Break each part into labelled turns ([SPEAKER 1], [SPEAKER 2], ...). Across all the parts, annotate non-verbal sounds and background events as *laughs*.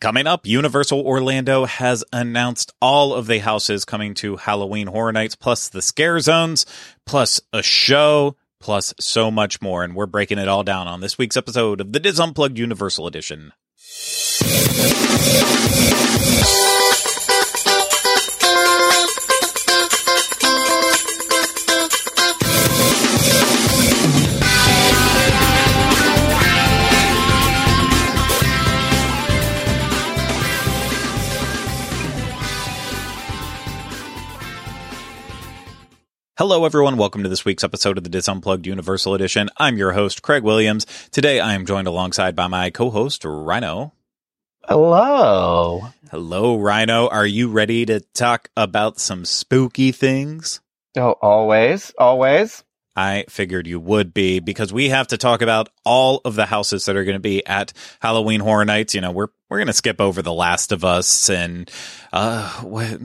[SPEAKER 1] Coming up, Universal Orlando has announced all of the houses coming to Halloween Horror Nights, plus the scare zones, plus a show, plus so much more. And we're breaking it all down on this week's episode of the Dis Unplugged Universal Edition. Hello, everyone. Welcome to this week's episode of the Dis Unplugged Universal Edition. I'm your host, Craig Williams. Today, I am joined alongside by my co-host, Ryno.
[SPEAKER 2] Hello.
[SPEAKER 1] Hello, Ryno. Are you ready to talk about some spooky things?
[SPEAKER 2] Oh, always, always.
[SPEAKER 1] I figured you would be because we have to talk about all of the houses that are going to be at Halloween Horror Nights. You know, we're we're going to skip over The Last of Us and uh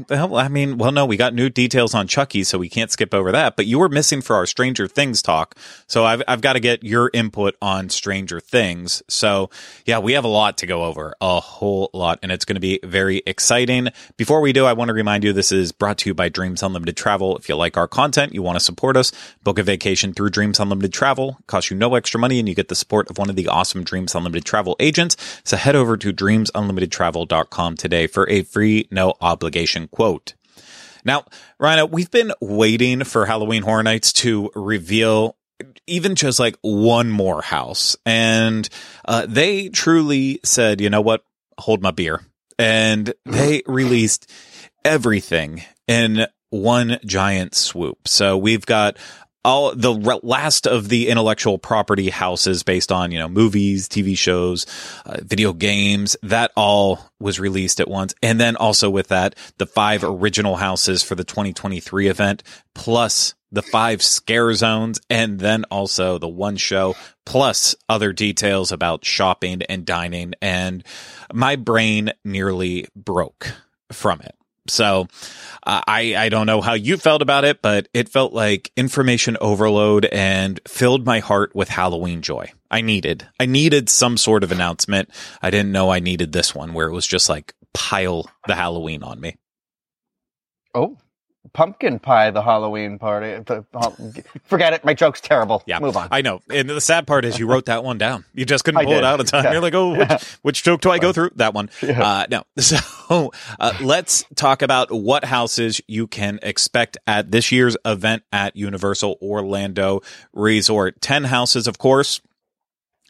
[SPEAKER 1] I mean, well no, we got new details on Chucky so we can't skip over that, but you were missing for our Stranger Things talk. So I've I've got to get your input on Stranger Things. So, yeah, we have a lot to go over, a whole lot and it's going to be very exciting. Before we do, I want to remind you this is brought to you by Dreams Unlimited Travel. If you like our content, you want to support us, book a vacation through Dreams Unlimited Travel. Costs you no extra money and you get the support of one of the awesome Dreams Unlimited Travel agents. So head over to Dreams dreamsunlimitedtravel.com today for a free, no obligation quote. Now, Ryno, we've been waiting for Halloween Horror Nights to reveal even just like one more house. And uh, they truly said, you know what? Hold my beer. And they released everything in one giant swoop. So we've got all the last of the intellectual property houses based on you know movies tv shows uh, video games that all was released at once. And then also with that the five original houses for the 2023 event plus the five scare zones and then also the one show plus other details about shopping and dining. And my brain nearly broke from it so uh, I I don't know how you felt about it, but it felt like information overload and filled my heart with Halloween joy. I needed I needed some sort of announcement. I didn't know I needed this one where it was just like pile the Halloween on me.
[SPEAKER 2] Oh, pumpkin pie the Halloween party. Forget it. My joke's terrible.
[SPEAKER 1] Yeah.
[SPEAKER 2] Move on.
[SPEAKER 1] I know. And the sad part is you wrote that one down. You just couldn't
[SPEAKER 2] I
[SPEAKER 1] pull it out in time.
[SPEAKER 2] Yeah.
[SPEAKER 1] You're like, oh, which,
[SPEAKER 2] Yeah.
[SPEAKER 1] which joke do I go through? That one.
[SPEAKER 2] Yeah.
[SPEAKER 1] Uh, no. *laughs* So uh, let's talk about what houses you can expect at this year's event at Universal Orlando Resort. 10 houses, of course,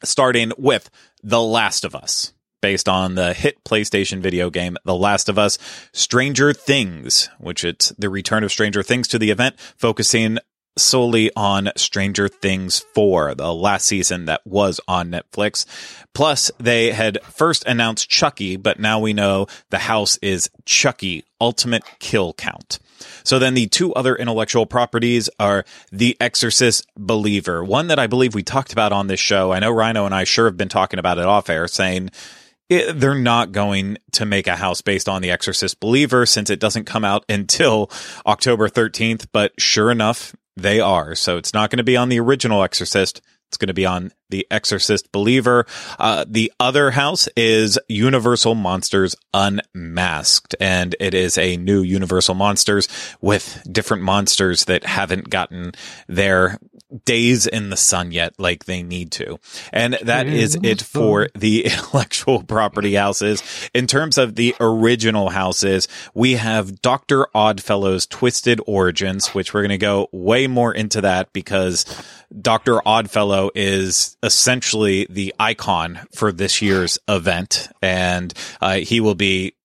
[SPEAKER 1] starting with The Last of Us. Based on the hit PlayStation video game The Last of Us, Stranger Things, which it's the return of Stranger Things to the event, focusing solely on Stranger Things 4, the last season that was on Netflix. Plus, they had first announced Chucky, but now we know the house is Chucky Ultimate Kill Count. So then the two other intellectual properties are The Exorcist Believer, one that I believe we talked about on this show. I know Rhino and I sure have been talking about it off air, saying it, they're not going to make a house based on The Exorcist Believer since it doesn't come out until October 13th. But sure enough, they are. So it's not going to be on the original Exorcist. It's going to be on The Exorcist Believer. Uh, the other house is Universal Monsters Unmasked, and it is a new Universal Monsters with different monsters that haven't gotten their days in the sun yet like they need to. And that is it for the *laughs* intellectual property houses. In terms of the original houses, we have Dr. Oddfellow's Twisted Origins, which we're going to go way more into that because Dr. Oddfellow is essentially the icon for this year's event. And uh, he will be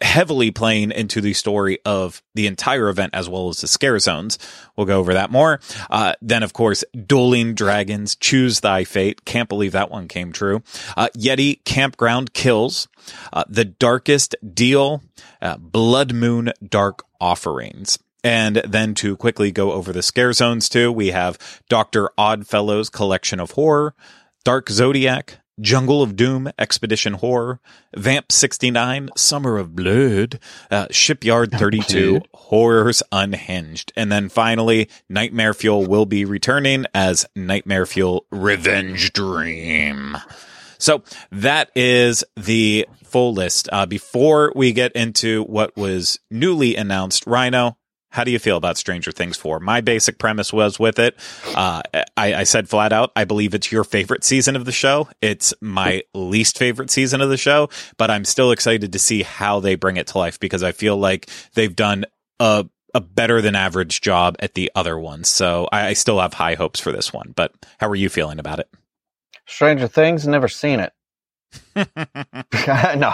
[SPEAKER 1] heavily playing into the story of the entire event as well as the scare zones. We'll go over that more. Uh, then, of course, Dueling Dragons, Choose Thy Fate. Can't believe that one came true. Uh, Yeti Campground Kills, uh, The Darkest Deal, uh, Blood Moon Dark Offerings. And then to quickly go over the scare zones too, we have Dr. Oddfellow's Collection of Horror, Dark Zodiac, Jungle of Doom, Expedition Horror, Vamp 69, Summer of Blood, uh, Shipyard 32, Horrors Unhinged. And then finally, Nightmare Fuel will be returning as Nightmare Fuel Revenge Dream. So that is the full list. Uh, before we get into what was newly announced, Ryno, how do you feel about Stranger Things 4? My basic premise was with it. Uh, I, I, said flat out, I believe it's your favorite season of the show. It's my least favorite season of the show, but I'm still excited to see how they bring it to life because I feel like they've done a a better than average job at the other ones. So I, I still have high hopes for this one. But how are you feeling about it?
[SPEAKER 2] Stranger Things, never seen it. *laughs* no,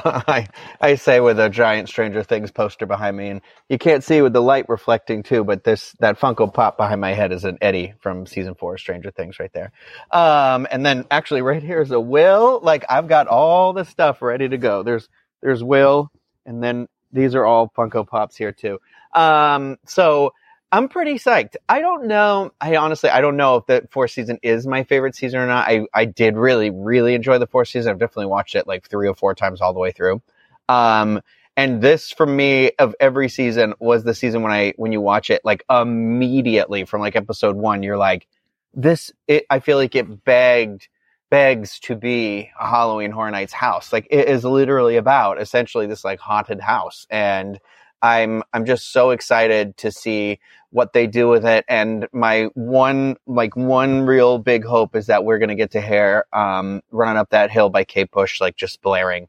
[SPEAKER 2] I I say with a giant Stranger Things poster behind me, and you can't see with the light reflecting too. But this that Funko Pop behind my head is an Eddie from season four of Stranger Things right there. Um, and then actually right here is a Will. Like I've got all the stuff ready to go. There's there's Will, and then these are all Funko Pops here too. Um, so I'm pretty psyched. I don't know. I honestly, I don't know if the fourth season is my favorite season or not. I, I did really, really enjoy the fourth season. I've definitely watched it like three or four times all the way through. Um, and this for me of every season was the season when I, when you watch it, like immediately from like episode one, you're like, this, it, I feel like it begged, begs to be a Halloween Horror Nights house. Like it is literally about essentially this like haunted house. And, I'm I'm just so excited to see what they do with it. And my one like one real big hope is that we're gonna get to hear um, running up that hill by Kate Bush like just blaring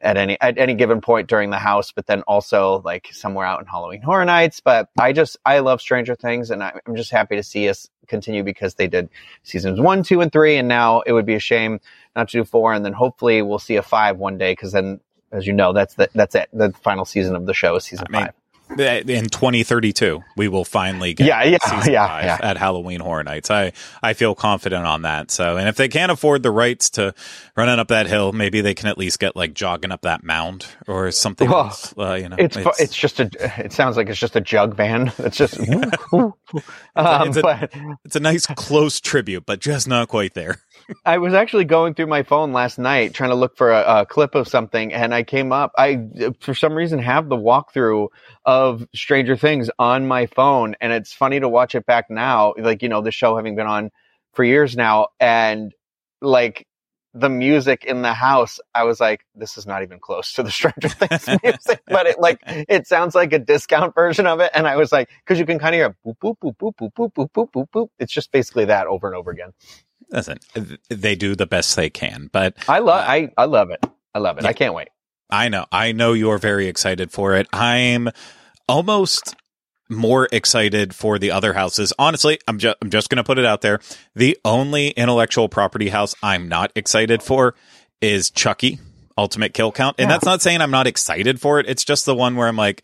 [SPEAKER 2] at any at any given point during the house, but then also like somewhere out in Halloween Horror Nights. But I just I love Stranger Things, and I'm just happy to see us continue because they did seasons one, two, and three, and now it would be a shame not to do four, and then hopefully we'll see a five one day because then as you know, that's the, that's it. The final season of the show is season I mean, five.
[SPEAKER 1] In 2032, we will finally get
[SPEAKER 2] yeah, yeah, yeah,
[SPEAKER 1] yeah, at Halloween Horror Nights. I, I feel confident on that. So, and if they can't afford the rights to running up that hill, maybe they can at least get like jogging up that mound or something well, else. Uh, you know,
[SPEAKER 2] it's, it's, it's just a. It sounds like it's just a jug band. *laughs* It's just. *laughs* um,
[SPEAKER 1] it's, a, but, it's a nice close tribute, but just not quite there.
[SPEAKER 2] I was actually going through my phone last night trying to look for a, a, clip of something, and I came up. I, for some reason, have the walkthrough of Stranger Things on my phone, and it's funny to watch it back now. Like you know, the show having been on for years now, and like the music in the house, I was like, this is not even close to the Stranger Things music, but it like it sounds like a discount version of it, and I was like, because you can kind of hear boop boop boop boop boop boop boop boop boop. It's just basically that over and over again.
[SPEAKER 1] Listen, they do the best they can, but
[SPEAKER 2] I love, uh, I, I love it. I love it. Yeah, I can't wait.
[SPEAKER 1] I know. I know you're very excited for it. I'm almost more excited for the other houses. Honestly, I'm just I'm just going to put it out there. The only intellectual property house I'm not excited for is Chucky Ultimate Kill Count. And yeah. that's not saying I'm not excited for it. It's just the one where I'm like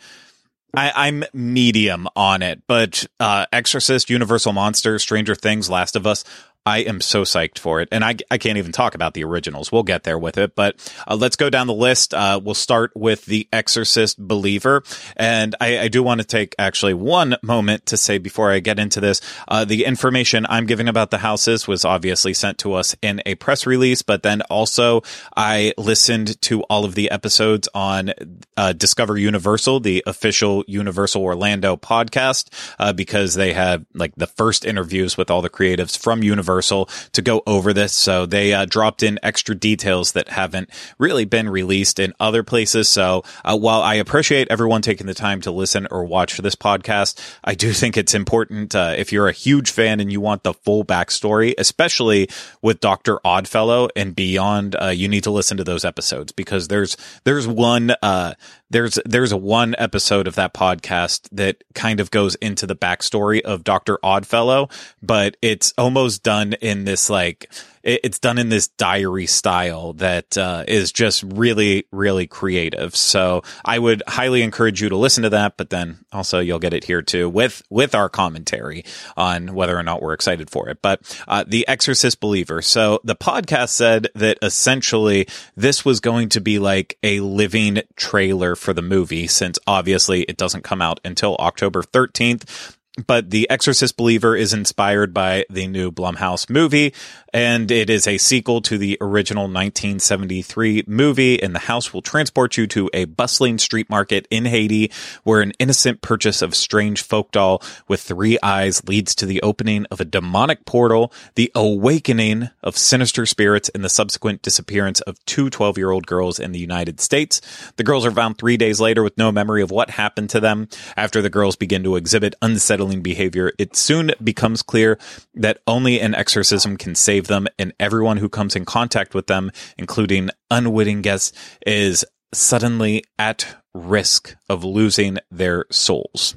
[SPEAKER 1] I, am medium on it, but uh, Exorcist, Universal Monster, Stranger Things, Last of Us, I am so psyched for it. And I, I can't even talk about the originals. We'll get there with it. But uh, let's go down the list. Uh, we'll start with The Exorcist Believer. And I, I, do want to take actually one moment to say before I get into this, uh, the information I'm giving about the houses was obviously sent to us in a press release, but then also I listened to all of the episodes on uh, Discover Universal, the official Universal Orlando podcast, uh, because they have like the first interviews with all the creatives from Universal Universal to go over this. So they uh, dropped in extra details that haven't really been released in other places. So uh, while I appreciate everyone taking the time to listen or watch this podcast, I do *laughs* think it's important uh, if you're a huge fan and you want the full backstory, especially with Doctor Oddfellow and beyond, uh, you need to listen to those episodes because there's there's one uh, there's there's a one episode of that podcast that kind of goes into the backstory of Doctor Oddfellow, but it's almost done in this like it's done in this diary style that uh, is just really, really creative. So I would highly encourage you to listen to that, but then also you'll get it here too with, with our commentary on whether or not we're excited for it. But uh, The Exorcist Believer. So the podcast said that essentially this was going to be like a living trailer for the movie since obviously it doesn't come out until October 13th but The Exorcist Believer is inspired by the new Blumhouse movie. And it is a sequel to the original 1973 movie. And the house will transport you to a bustling street market in Haiti, where an innocent purchase of strange folk doll with three eyes leads to the opening of a demonic portal, the awakening of sinister spirits, and the subsequent disappearance of two 12 year old girls in the United States. The girls are found three days later with no memory of what happened to them. After the girls begin to exhibit unsettling behavior, it soon becomes clear that only an exorcism can save them, and everyone who comes in contact with them, including unwitting guests, is suddenly at risk of losing their souls.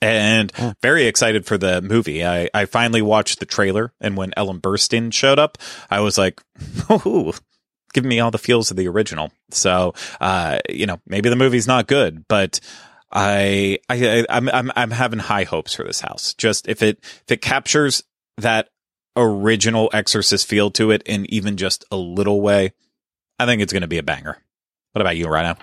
[SPEAKER 1] And very excited for the movie. I, I finally watched the trailer, and when Ellen Burstyn showed up, I was like, *laughs* "Ooh, give me all the feels of the original." So, uh, you know, maybe the movie's not good, but I, I, I'm, I'm, I'm having high hopes for this house. Just if it, if it captures that original Exorcist feel to it in even just a little way, I think it's going to be a banger. What about you, Ryno?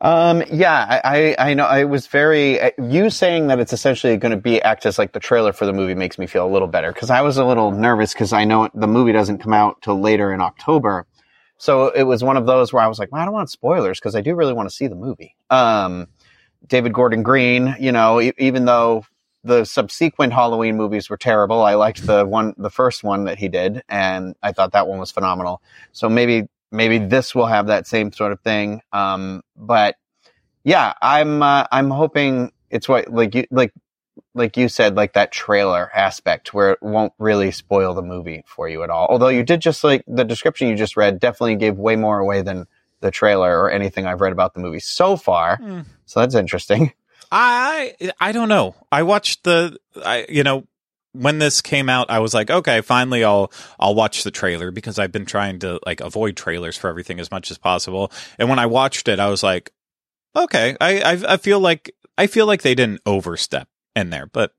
[SPEAKER 2] Um, yeah, I, I, know. I was very you saying that it's essentially going to be act as like the trailer for the movie makes me feel a little better because I was a little nervous because I know the movie doesn't come out till later in October, so it was one of those where I was like, well, I don't want spoilers because I do really want to see the movie. Um, David Gordon Green, you know, e- even though the subsequent Halloween movies were terrible, I liked the one, the first one that he did, and I thought that one was phenomenal. So maybe maybe this will have that same sort of thing. Um, but yeah, I'm uh, I'm hoping it's what like you like like you said like that trailer aspect where it won't really spoil the movie for you at all. Although you did just like the description you just read definitely gave way more away than the trailer or anything I've read about the movie so far. Mm. So that's interesting. *laughs*
[SPEAKER 1] I I don't know. I watched the I you know when this came out, I was like, okay, finally I'll I'll watch the trailer because I've been trying to like avoid trailers for everything as much as possible. And when I watched it, I was like, okay, I I, I feel like I feel like they didn't overstep in there, but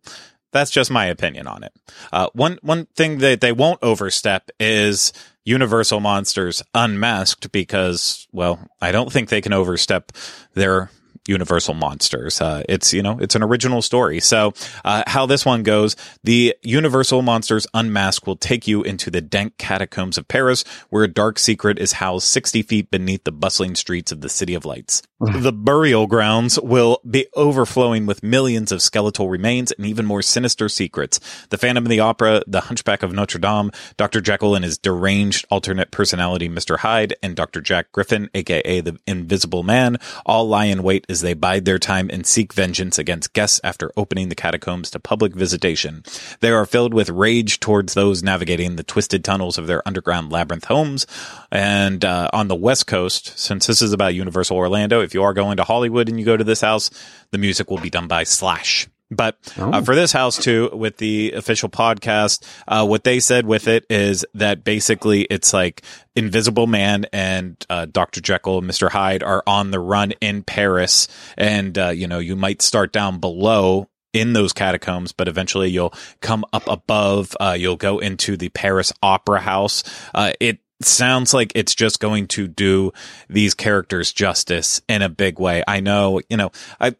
[SPEAKER 1] that's just my opinion on it. Uh, one one thing that they won't overstep is Universal Monsters Unmasked because, well, I don't think they can overstep their Universal Monsters. Uh, it's you know it's an original story. So uh, how this one goes, the Universal Monsters Unmasked will take you into the dank catacombs of Paris, where a dark secret is housed sixty feet beneath the bustling streets of the City of Lights. the burial grounds will be overflowing with millions of skeletal remains and even more sinister secrets. The Phantom of the Opera, the Hunchback of Notre Dame, Dr. Jekyll and his deranged alternate personality, Mr. Hyde, and Dr. Jack Griffin, aka the Invisible Man, all lie in wait as they bide their time and seek vengeance against guests after opening the catacombs to public visitation. They are filled with rage towards those navigating the twisted tunnels of their underground labyrinth homes. And uh, on the West Coast, since this is about Universal Orlando, if you are going to Hollywood and you go to this house, the music will be done by Slash. But uh, oh. for this house too, with the official podcast, uh, what they said with it is that basically it's like Invisible Man and uh, Dr. Jekyll and Mr. Hyde are on the run in Paris. And, uh, you know, you might start down below in those catacombs, but eventually you'll come up above. Uh, you'll go into the Paris Opera House. Uh, it sounds like it's just going to do these characters justice in a big way. I know, you know, I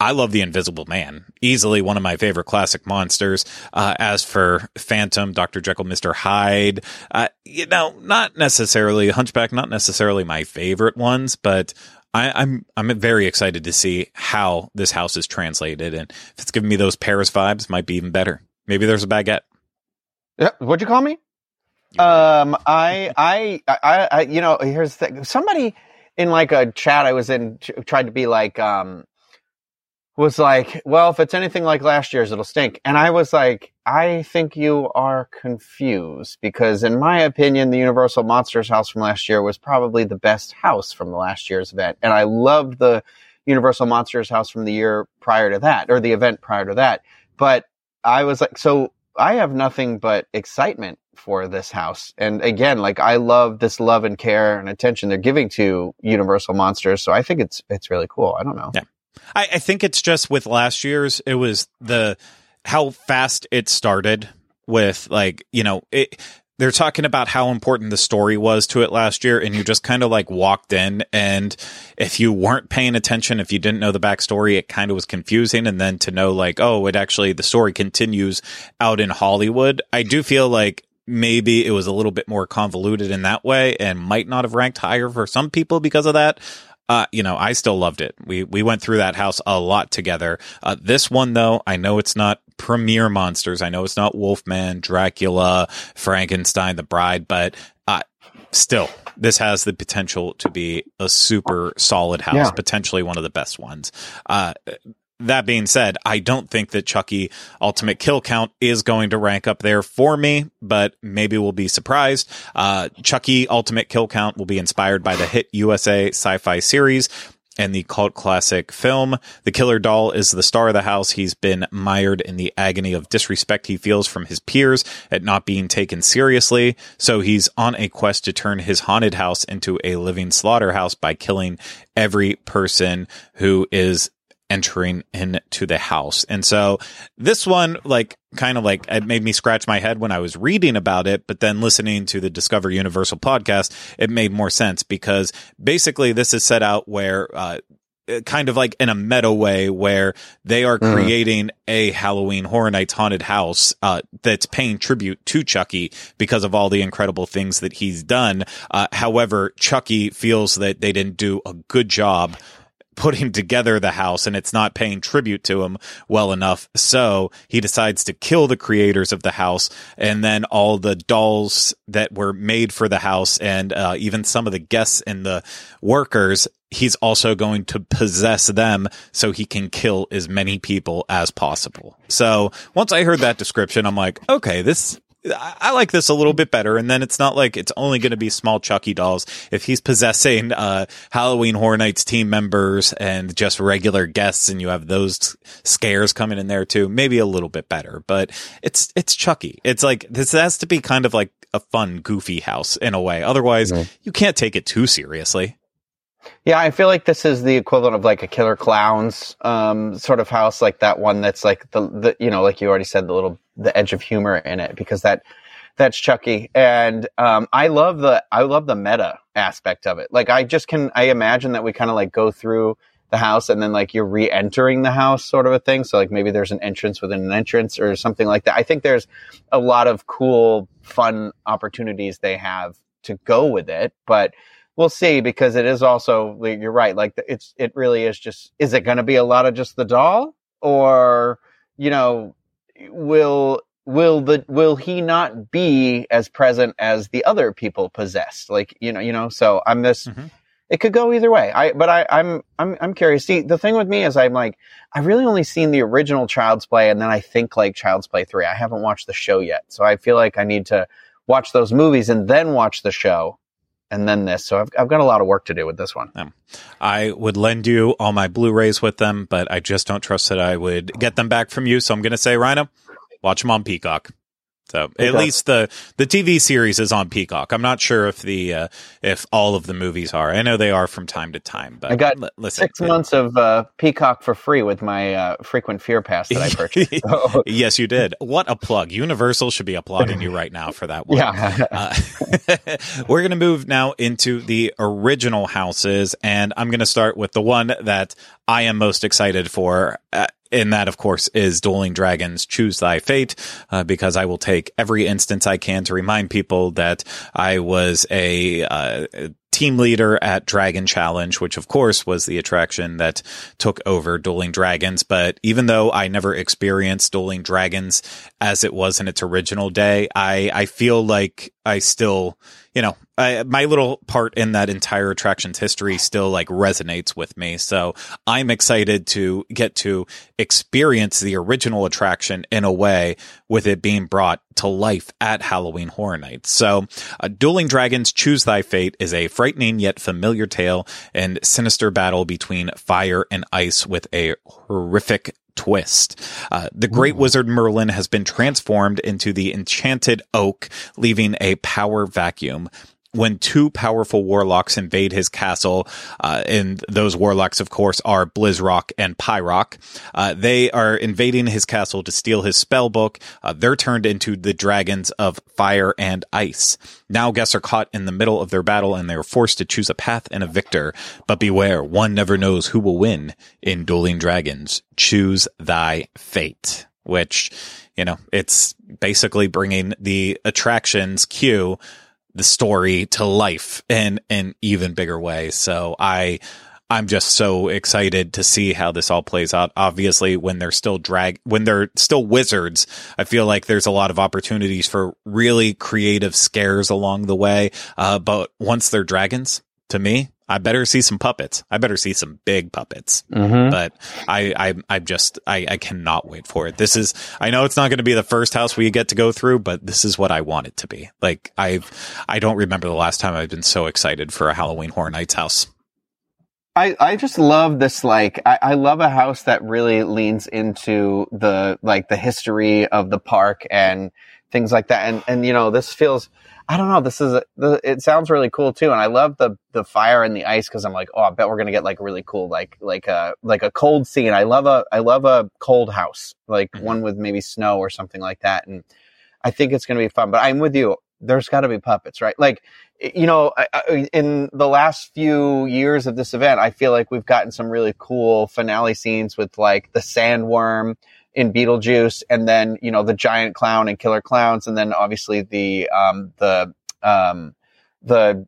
[SPEAKER 1] I love the Invisible Man, easily one of my favorite classic monsters. Uh, as for Phantom, Doctor Jekyll, Mister Hyde, uh, you know, not necessarily Hunchback, not necessarily my favorite ones, but. I, I'm I'm very excited to see how this house is translated, and if it's giving me those Paris vibes, might be even better. Maybe there's a baguette.
[SPEAKER 2] Yeah, what'd you call me? Um, I, I, I, I, you know, here's the thing. Somebody in like a chat I was in tried to be like, um, was like, well, if it's anything like last year's, it'll stink. And I was like, I think you are confused because in my opinion, the Universal Monsters house from last year was probably the best house from the last year's event. And I loved the Universal Monsters house from the year prior to that or the event prior to that. But I was like, so I have nothing but excitement for this house. And again, like I love this love and care and attention they're giving to Universal Monsters. So I think it's it's really cool. I don't know.
[SPEAKER 1] Yeah. I, I think it's just with last year's, it was the how fast it started with like, you know, it they're talking about how important the story was to it last year and you just kind of like walked in and if you weren't paying attention if you didn't know the backstory it kind of was confusing and then to know like oh it actually the story continues out in hollywood i do feel like maybe it was a little bit more convoluted in that way and might not have ranked higher for some people because of that. Uh, you know, I still loved it. We we went through that house a lot together. Uh, this one though, I know it's not premier monsters. I know it's not Wolfman, Dracula, Frankenstein, The Bride, but uh, still, this has the potential to be a super solid house,
[SPEAKER 2] Yeah.
[SPEAKER 1] potentially one of the best ones. Uh, that being said, I don't think that Chucky Ultimate Kill Count is going to rank up there for me, but maybe we'll be surprised. Uh, Chucky Ultimate Kill Count will be inspired by the hit USA sci fi series and the cult classic film. The killer doll is the star of the house. He's been mired in the agony of disrespect he feels from his peers at not being taken seriously. So he's on a quest to turn his haunted house into a living slaughterhouse by killing every person who is entering into the house. And so this one, like, kind of like it made me scratch my head when I was reading about it, but then listening to the Discover Universal podcast, it made more sense because basically this is set out where, uh, kind of like in a meta way where they are
[SPEAKER 2] Mhm.
[SPEAKER 1] creating a Halloween Horror Nights haunted house uh, that's paying tribute to Chucky because of all the incredible things that he's done. Uh, however, Chucky feels that they didn't do a good job putting together the house and it's not paying tribute to him well enough. So he decides to kill the creators of the house and then all the dolls that were made for the house and uh, even some of the guests and the workers. He's also going to possess them so he can kill as many people as possible. So once I heard that description, I'm like, okay, this I I like this a little bit better. And then it's not like it's only going to be small Chucky dolls. If he's possessing uh, Halloween Horror Nights team members and just regular guests, and you have those scares coming in there too, maybe a little bit better. But it's it's Chucky. It's like this has to be kind of like a fun, goofy house in a way. Otherwise, you can't take it too seriously.
[SPEAKER 2] Yeah, I feel like this is the equivalent of like a Killer Clowns um, sort of house, like that one that's like the, the you know, like you already said, the little the edge of humor in it because that that's Chucky, and um, I love the I love the meta aspect of it. Like I just can I imagine that we kind of like go through the house and then like you're re-entering the house sort of a thing. So like maybe there's an entrance within an entrance or something like that. I think there's a lot of cool, fun opportunities they have to go with it, but we'll see because it is also you're right like it's it really is just is it going to be a lot of just the doll? Or you know will will the will he not be as present as the other people possessed? Like you know you know so i'm this
[SPEAKER 1] Mhm.
[SPEAKER 2] it could go either way. I but i i'm i'm i'm curious. See the thing with me is i'm like i've really only seen the original child's play and then i think like child's play 3 i haven't watched the show yet so i feel like i need to watch those movies and then watch the show and then this. So I've, I've got a lot of work to do with this one.
[SPEAKER 1] Um, I would lend you all my Blu-rays with them, but I just don't trust that I would get them back from you. So I'm going to say, Ryno, watch them on Peacock. So at
[SPEAKER 2] Peacock.
[SPEAKER 1] least the the TV series is on Peacock. I'm not sure if the uh, if all of the movies are. I know they are from time to time, but
[SPEAKER 2] I got
[SPEAKER 1] li- listen,
[SPEAKER 2] Six months of uh, Peacock for free with my uh, frequent fear pass that I *laughs* purchased. So,
[SPEAKER 1] yes, you did. What a plug! Universal should be applauding you right now for that one.
[SPEAKER 2] yeah.
[SPEAKER 1] Uh, *laughs* we're going to move now into the original houses, and I'm going to start with the one that I am most excited for. And that, of course, is Dueling Dragons Choose Thy Fate, uh, because I will take every instance I can to remind people that I was a, uh, team leader at Dragon Challenge, which of course was the attraction that took over Dueling Dragons. But even though I never experienced Dueling Dragons as it was in its original day, I, I feel like I still, you know, I, my little part in that entire attraction's history still like resonates with me. So I'm excited to get to experience the original attraction in a way with it being brought to life at Halloween Horror Nights. So, uh, Dueling Dragons Choose Thy Fate is a frightening yet familiar tale and sinister battle between fire and ice with a horrific twist. Uh, the great wizard Merlin has been transformed into the enchanted oak, leaving a power vacuum. When two powerful warlocks invade his castle, uh, and those warlocks, of course, are Blizzrik and Pyrok, uh, they are invading his castle to steal his spellbook. Uh, they're turned into the dragons of fire and ice. Now guests are caught in the middle of their battle and they are forced to choose a path and a victor. But beware, one never knows who will win in Dueling Dragons. Choose thy fate. which, you know, it's basically bringing the attractions queue, the story to life in an even bigger way. So I, I'm just so excited to see how this all plays out. Obviously, when they're still drag, when they're still wizards, I feel like there's a lot of opportunities for really creative scares along the way. Uh, but once they're dragons, to me, I better see some puppets. I better see some big puppets.
[SPEAKER 2] Mm-hmm.
[SPEAKER 1] But I, I, I just, I, I cannot wait for it. This is, I know it's not going to be the first house we get to go through, but this is what I want it to be. Like I've, I don't remember the last time I've been so excited for a Halloween Horror Nights house.
[SPEAKER 2] I, I just love this like I, I love a house that really leans into the like the history of the park and things like that. And and you know this feels I don't know this is a, it sounds really cool too. And I love the the fire and the ice because I'm like oh I bet we're gonna get like really cool like like a like a cold scene. I love a I love a cold house like
[SPEAKER 1] Mhm.
[SPEAKER 2] one with maybe snow or something like that. And I think it's gonna be fun but I'm with you. There's got to be puppets right? Like you know, I, I, in the last few years of this event, I feel like we've gotten some really cool finale scenes with like the sandworm in Beetlejuice, and then you know the giant clown and killer clowns, and then obviously the um the um the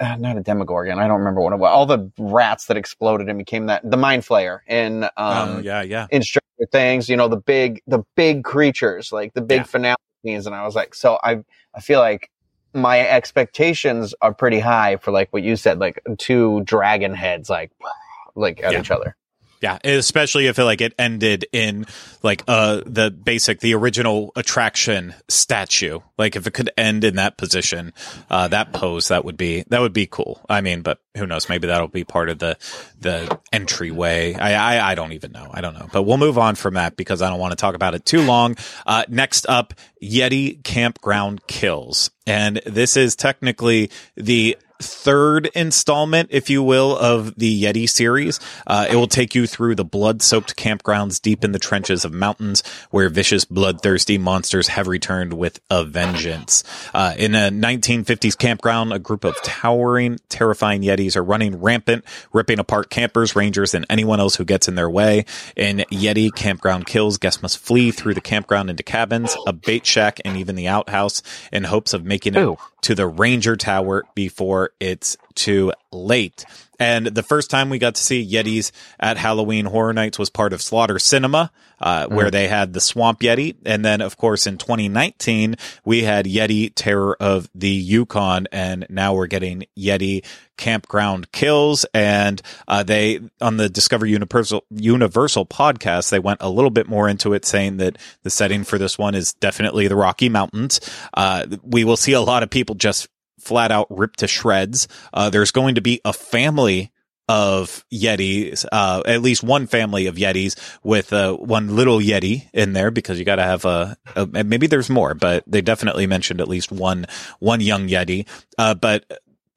[SPEAKER 2] uh, not a demogorgon, I don't remember what it was. All the rats that exploded and became that the mind flayer in um
[SPEAKER 1] oh, yeah, yeah.
[SPEAKER 2] in Stranger Things, you know, the big, the big creatures, like the big
[SPEAKER 1] Yeah.
[SPEAKER 2] finale scenes. And I was like, so I, I feel like my expectations are pretty high for like what you said, like two dragon heads, like, *sighs* like at
[SPEAKER 1] Yeah.
[SPEAKER 2] each other.
[SPEAKER 1] Yeah, especially if it, like it ended in like uh the basic the original attraction statue. Like if it could end in that position, uh that pose that would be that would be cool. I mean, but who knows, maybe that'll be part of the the entryway. I I, I don't even know. I don't know. But we'll move on from that because I don't want to talk about it too long. Uh next up, Yeti Campground Kills. And this is technically the third installment, if you will, of the Yeti series. Uh, it will take you through the blood-soaked campgrounds deep in the trenches of mountains where vicious, bloodthirsty monsters have returned with a vengeance. Uh, in a 1950s campground, a group of towering, terrifying Yetis are running rampant, ripping apart campers, rangers, and anyone else who gets in their way. In Yeti Campground Kills, guests must flee through the campground into cabins, a bait shack, and even the outhouse in hopes of making it
[SPEAKER 2] Ooh.
[SPEAKER 1] to the Ranger Tower before it's too late. And the first time we got to see Yetis at Halloween Horror Nights was part of Slaughter Cinema, uh, where they had the Swamp Yeti. And then, of course, in 2019, we had Yeti Terror of the Yukon. And now we're getting Yeti Campground Kills. And uh, they, on the Discover Universal, Universal podcast, they went a little bit more into it, saying that the setting for this one is definitely the Rocky Mountains. Uh, we will see a lot of people just flat out ripped to shreds. Uh, there's going to be a family of Yetis, uh, at least one family of Yetis with uh, one little Yeti in there because you got to have a, a. Maybe there's more, but they definitely mentioned at least one one young Yeti. Uh, but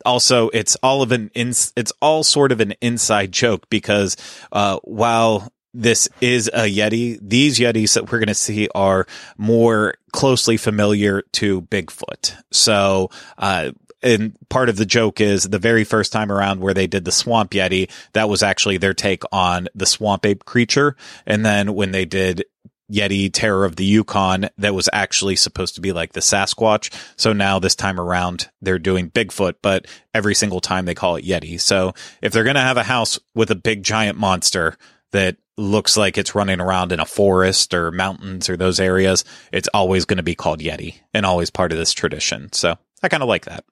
[SPEAKER 1] also, it's all of an. It's all sort of an inside joke because uh, while this is a Yeti. These Yetis that we're going to see are more closely familiar to Bigfoot. So, uh, and part of the joke is the very first time around where they did the swamp Yeti, that was actually their take on the swamp ape creature. And then when they did Yeti Terror of the Yukon, that was actually supposed to be like the Sasquatch. So now this time around, they're doing Bigfoot, but every single time they call it Yeti. So if they're going to have a house with a big giant monster that looks like it's running around in a forest or mountains or those areas, it's always going to be called Yeti and always part of this tradition. So I kind of like that.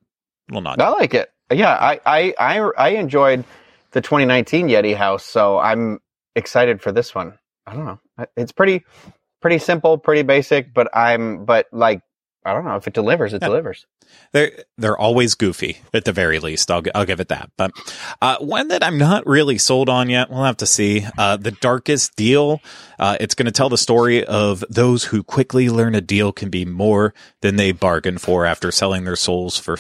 [SPEAKER 1] Well, not.
[SPEAKER 2] I like it. Yeah, I, I, I, I enjoyed the 2019 Yeti house, so I'm excited for this one. I don't know. It's pretty, pretty simple, pretty basic, but I'm, but like, I don't know if it delivers, it
[SPEAKER 1] Yeah.
[SPEAKER 2] delivers.
[SPEAKER 1] They're they're always goofy at the very least. I'll I'll give it that. But uh, one that I'm not really sold on yet. We'll have to see. Uh, the Darkest Deal. Uh, it's going to tell the story of those who quickly learn a deal can be more than they bargained for after selling their souls for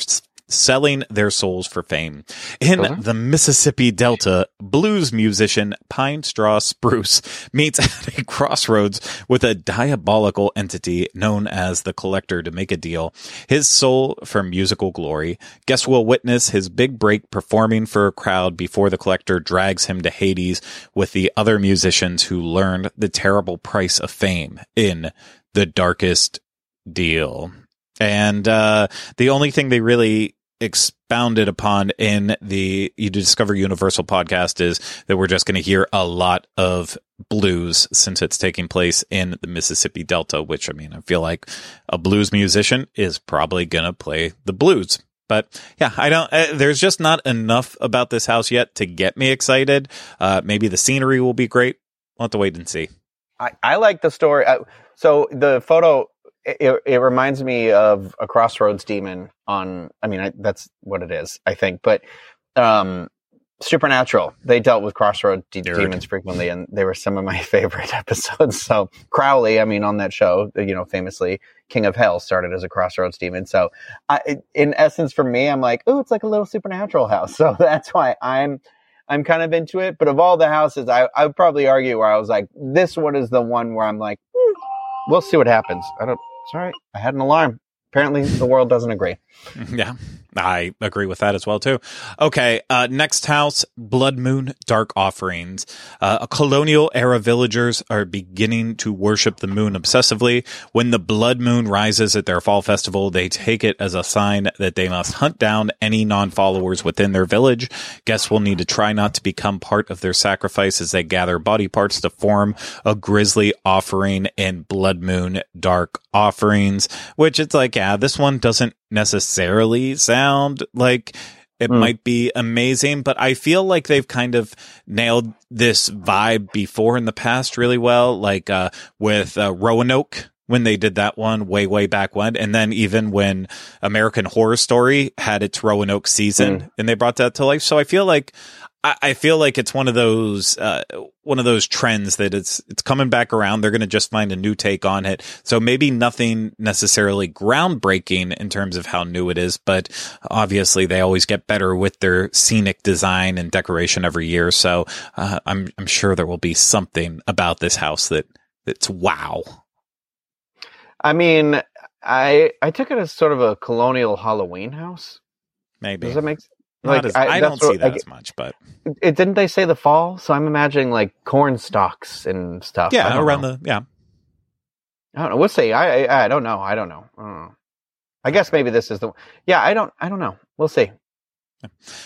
[SPEAKER 1] selling their souls for fame. In
[SPEAKER 2] Uh-huh.
[SPEAKER 1] the Mississippi Delta, blues musician Pine Straw Spruce *laughs* meets at a crossroads with a diabolical entity known as the Collector to make a deal. His soul for musical glory. Guests will witness his big break performing for a crowd before the Collector drags him to Hades with the other musicians who learned the terrible price of fame in the darkest deal. And uh, the only thing they really expounded upon in the You Discover Universal podcast is that we're just going to hear a lot of blues since it's taking place in the Mississippi Delta, which I mean, I feel like a blues musician is probably going to play the blues. But yeah, I don't, uh, there's just not enough about this house yet to get me excited. Uh, maybe the scenery will be great. We'll have to wait and see.
[SPEAKER 2] I, I like the story. I, so the photo, it, it reminds me of a Crossroads demon on, I mean, I, that's what it is, I think. But um, Supernatural, they dealt with Crossroads de- demons frequently, and they were some of my *laughs* favorite *laughs* episodes. So Crowley, I mean, on that show, you know, famously, King of Hell started as a Crossroads demon. So I, in essence, for me, I'm like, oh, it's like a little Supernatural house. *laughs* So that's why I'm I'm kind of into it. But of all the houses, I, I would probably argue where I was like, this one is the one where I'm like, hmm, we'll see what happens. I don't, sorry, I had an alarm. Apparently, the world doesn't agree. *laughs*
[SPEAKER 1] Yeah, I agree with that as well too. Okay, uh, next house, Blood Moon Dark Offerings. Uh, colonial era villagers are beginning to worship the moon obsessively. When the blood moon rises at their fall festival, they take it as a sign that they must hunt down any non-followers within their village. Guests will need to try not to become part of their sacrifice as they gather body parts to form a grisly offering in Blood Moon Dark Offerings, which it's like, yeah, this one doesn't necessarily sound like it
[SPEAKER 2] Hmm.
[SPEAKER 1] might be amazing, but I feel like they've kind of nailed this vibe before in the past really well, like uh, with uh, Roanoke when they did that one way, way back when. And then even when American Horror Story had its Roanoke season and they brought that to life. So I feel like I, I feel like it's one of those uh, one of those trends that it's it's coming back around. They're going to just find a new take on it. So maybe nothing necessarily groundbreaking in terms of how new it is, but obviously they always get better with their scenic design and decoration every year. So uh, I'm I'm sure there will be something about this house that that's wow.
[SPEAKER 2] I mean, I I took it as sort of a colonial Halloween house.
[SPEAKER 1] Maybe
[SPEAKER 2] Does that make
[SPEAKER 1] Not as, I, don't
[SPEAKER 2] that's what-
[SPEAKER 1] see that
[SPEAKER 2] I-
[SPEAKER 1] as much, but
[SPEAKER 2] it didn't they say the fall? So I'm imagining like corn stalks and stuff.
[SPEAKER 1] Yeah, around
[SPEAKER 2] know.
[SPEAKER 1] the yeah.
[SPEAKER 2] I don't know. We'll see. I, I I don't know. I don't know. I don't know. I guess maybe this is the. Yeah, I don't. I don't know. We'll see.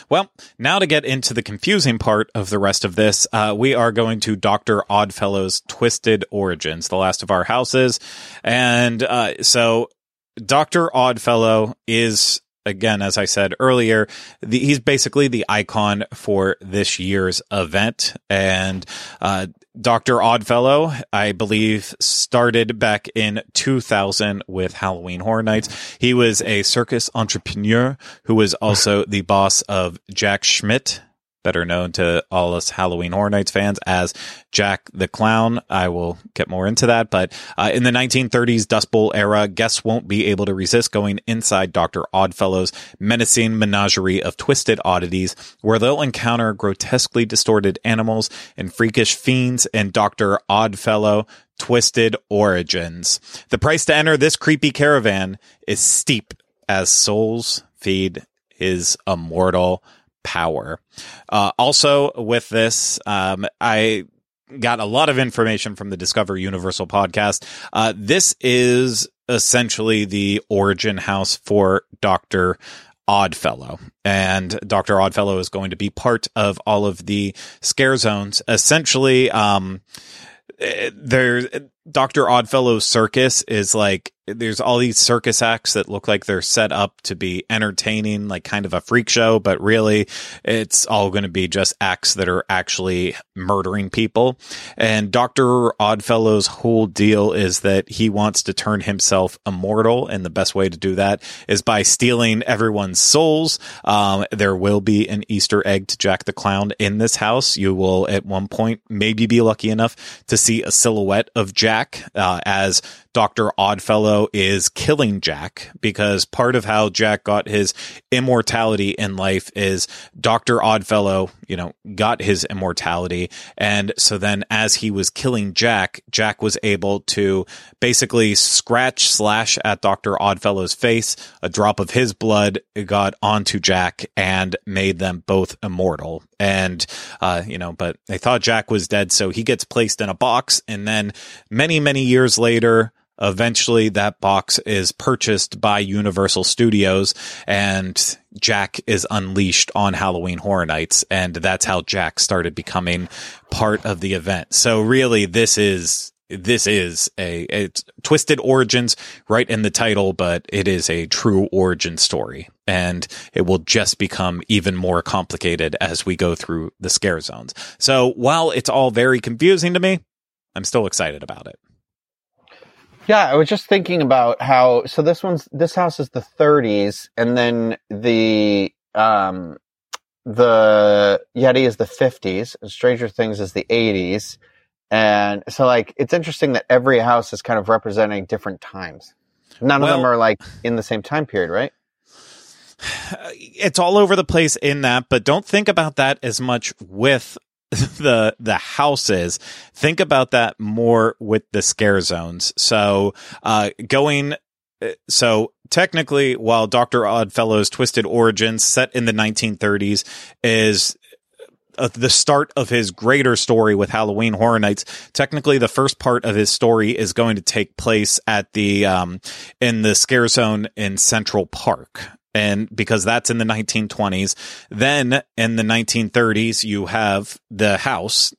[SPEAKER 1] Well, now to get into the confusing part of the rest of this, uh, we are going to Dr. Oddfellow's Twisted Origins, the last of our houses. And uh, so Dr. Oddfellow is, again, as I said earlier, the, he's basically the icon for this year's event. And uh, Dr. Oddfellow, I believe, started back in 2000 with Halloween Horror Nights. He was a circus entrepreneur who was also the boss of Jack Schmidt, better known to all us Halloween Horror Nights fans as Jack the Clown. I will get more into that. But uh, in the 1930s Dust Bowl era, guests won't be able to resist going inside Dr. Oddfellow's menacing menagerie of twisted oddities, where they'll encounter grotesquely distorted animals and freakish fiends and Dr. Oddfellow Twisted Origins. The price to enter this creepy caravan is steep as souls feed his immortal power. Uh, also, with this, um, I got a lot of information from the Discover Universal podcast. Uh, this is essentially the origin house for Doctor Oddfellow. And Dr. Oddfellow is going to be part of all of the scare zones. Essentially, um, eh, there, Dr. Oddfellow's circus is like, there's all these circus acts that look like they're set up to be entertaining, like kind of a freak show, but really it's all going to be just acts that are actually murdering people. And Dr. Oddfellow's whole deal is that he wants to turn himself immortal. And the best way to do that is by stealing everyone's souls. Um, there will be an Easter egg to Jack the Clown in this house. You will at one point maybe be lucky enough to see a silhouette of Jack, uh, as Dr. Oddfellow is killing Jack because part of how Jack got his immortality in life is Dr. Oddfellow, you know, got his immortality. And so then as he was killing Jack, Jack was able to basically scratch slash at Dr. Oddfellow's face. A drop of his blood got onto Jack and made them both immortal. And, uh, you know, but they thought Jack was dead. So he gets placed in a box. And then many, many years later, Eventually, that box is purchased by Universal Studios, and Jack is unleashed on Halloween Horror Nights, and that's how Jack started becoming part of the event. So, really, this is this is a it's twisted origins right in the title, but it is a true origin story, and it will just become even more complicated as we go through the scare zones. So, while it's all very confusing to me, I'm still excited about it.
[SPEAKER 2] Yeah, I was just thinking about how so this one's this house is the 30s and then the um the Yeti is the 50s and Stranger Things is the 80s. And so like it's interesting that every house is kind of representing different times. None well, of them are like in the same time period, right? *sighs*
[SPEAKER 1] It's all over the place in that, but don't think about that as much with *laughs* the the houses think about that more with the scare zones so uh going uh, so technically while dr oddfellow's twisted origins set in the 1930s is uh, the start of his greater story with Halloween Horror Nights. Technically, the first part of his story is going to take place at the um, in the scare zone in Central Park and because that's in the 1920s. Then in the 1930s, you have the house,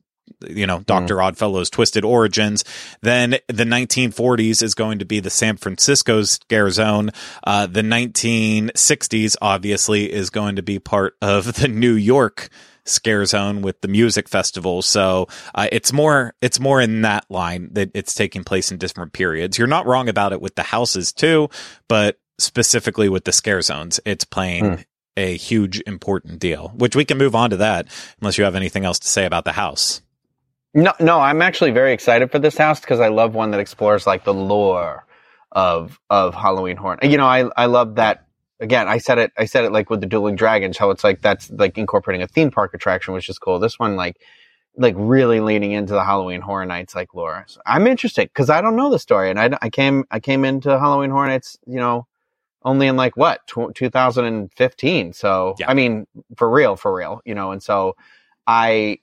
[SPEAKER 1] you know, Dr. Mm. Oddfellow's Twisted Origins. Then the 1940s is going to be the San Francisco scare zone. Uh, the 1960s, obviously, is going to be part of the New York scare zone with the music festival. So uh, it's more it's more in that line that it's taking place in different periods. You're not wrong about it with the houses too, but specifically with the scare zones, it's playing mm. a huge important deal, which we can move on to that unless you have anything else to say about the house.
[SPEAKER 2] No, no, I'm actually very excited for this house because I love one that explores like the lore of of Halloween Horror. You know, I I love that. Again, I said it. I said it like with the Dueling Dragons, how it's like that's like incorporating a theme park attraction, which is cool. This one, like, like really leaning into the Halloween Horror Nights like lore. So I'm interested because I don't know the story, and I, I came I came into Halloween Horror Nights, you know, only in like what 2015 so yeah. i mean for real for real you know and so i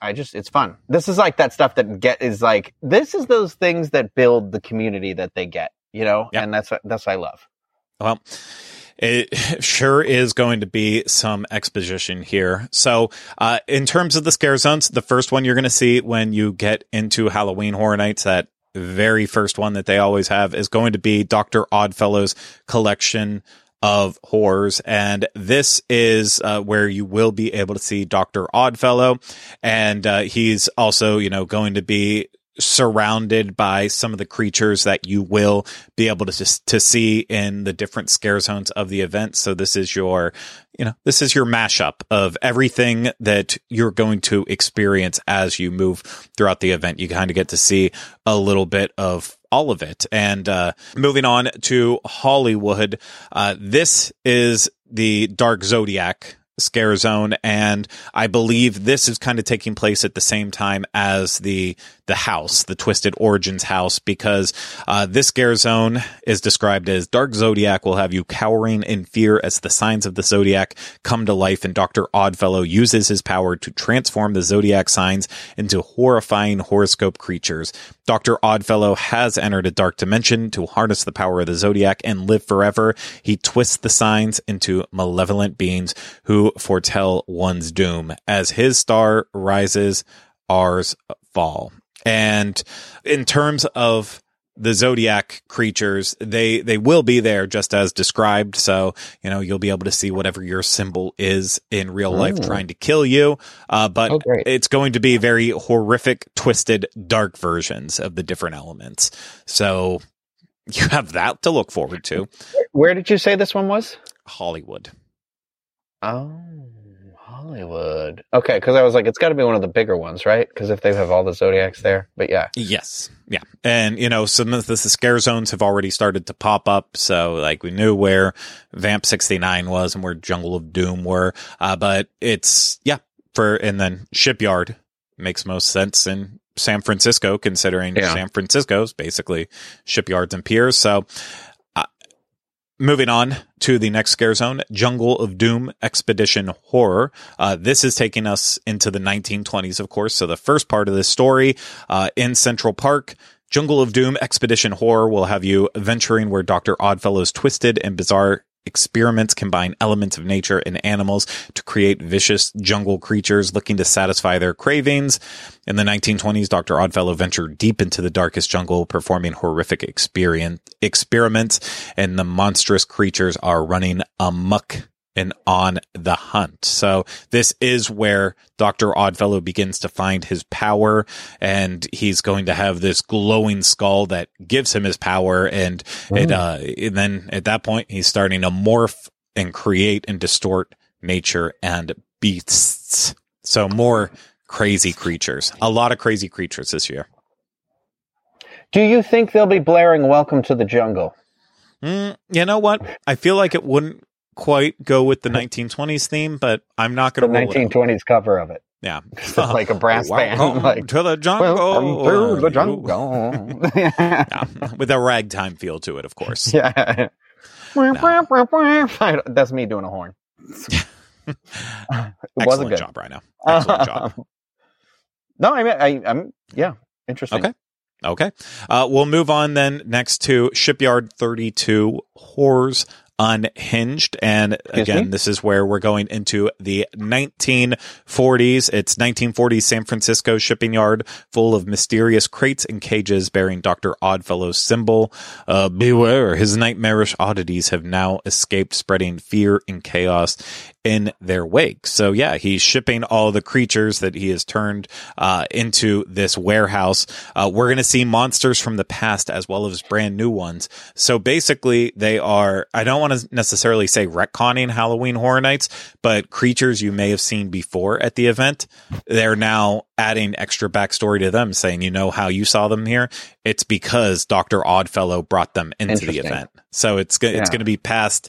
[SPEAKER 2] i just it's fun this is like that stuff that get is like this is those things that build the community that they get you know yeah. and that's that's what i love
[SPEAKER 1] well it *laughs* sure is going to be some exposition here. So, uh, in terms of the scare zones, the first one you're going to see when you get into Halloween Horror Nights that very first one that they always have is going to be Dr. Oddfellow's collection of horrors. And this is uh, where you will be able to see Dr. Oddfellow. And uh, he's also, you know, going to be surrounded by some of the creatures that you will be able to to see in the different scare zones of the event. So this is your, you know, this is your mashup of everything that you're going to experience as you move throughout the event. You kind of get to see a little bit of all of it. And uh, moving on to Hollywood, uh, this is the Dark Zodiac scare zone and i believe this is kind of taking place at the same time as the the house the twisted origins house because uh, this scare zone is described as dark zodiac will have you cowering in fear as the signs of the zodiac come to life and dr oddfellow uses his power to transform the zodiac signs into horrifying horoscope creatures Dr. Oddfellow has entered a dark dimension to harness the power of the zodiac and live forever. He twists the signs into malevolent beings who foretell one's doom. As his star rises, ours fall. And in terms of the zodiac creatures they they will be there just as described. So you know you'll be able to see whatever your symbol is in real life trying to kill you. Uh, but oh, it's going to be very horrific twisted dark versions of the different elements. So *laughs* you have that to look forward to.
[SPEAKER 2] Where did you say this one was?
[SPEAKER 1] Hollywood.
[SPEAKER 2] Oh Hollywood. Okay, because I was like, it's got to be one of the bigger ones, right? Because if they have all the zodiacs there, but yeah,
[SPEAKER 1] Yes. Yeah. And, you know, some of the scare zones have already started to pop up. So, like, we knew where Vamp 69 was and where Jungle of Doom were. Uh, but it's, yeah, for, and then Shipyard makes most sense in San Francisco, considering
[SPEAKER 2] Yeah.
[SPEAKER 1] San Francisco's basically shipyards and piers. So, moving on to the next scare zone, Jungle of Doom Expedition Horror. Uh, this is taking us into the 1920s, of course. So the first part of this story uh, in Central Park. Jungle of Doom Expedition Horror will have you venturing where Dr. Oddfellow's twisted and bizarre experiments combine elements of nature and animals to create vicious jungle creatures looking to satisfy their cravings. In the 1920s, Dr. Oddfellow ventured deep into the darkest jungle, performing horrific experiments, and the monstrous creatures are running amok and on the hunt. So this is where Dr. Oddfellow begins to find his power and he's going to have this glowing skull that gives him his power. And it, uh, and then at that point, he's starting to morph and create and distort nature and beasts. So more crazy creatures, a lot of crazy creatures this year.
[SPEAKER 2] Do you think they'll be blaring "Welcome to the Jungle"?
[SPEAKER 1] Mm, you know what? I feel like it wouldn't quite go with the 1920s theme, but I'm not going to out.
[SPEAKER 2] 1920s cover of it,
[SPEAKER 1] Yeah. *laughs*
[SPEAKER 2] It's like a brass *laughs* band, like
[SPEAKER 1] to the jungle.
[SPEAKER 2] "Welcome to the jungle." *laughs*
[SPEAKER 1] Yeah, with a ragtime feel to it, of course.
[SPEAKER 2] yeah. That's me doing a horn. it
[SPEAKER 1] Excellent
[SPEAKER 2] good.
[SPEAKER 1] job, Ryno. Excellent job.
[SPEAKER 2] no, I mean, I, I'm yeah, interesting.
[SPEAKER 1] Okay. Okay. Uh, we'll move on then next to Shipyard 32 Horrors Unhinged. And again, this is where we're going into the 1940s. It's 1940s San Francisco shipping yard full of mysterious crates and cages bearing Dr. Oddfellow's symbol. Uh, beware, his nightmarish oddities have now escaped, spreading fear and chaos in their wake. So yeah, he's shipping all the creatures that he has turned uh, into this warehouse. Uh, we're going to see monsters from the past as well as brand new ones. So basically, they are. I don't want to necessarily say retconning Halloween Horror Nights, but creatures you may have seen before at the event. They're now adding extra backstory to them, saying, "You know how you saw them here? It's because Doctor Oddfellow brought them into the event." So it's go- it's
[SPEAKER 2] Yeah.
[SPEAKER 1] going to be past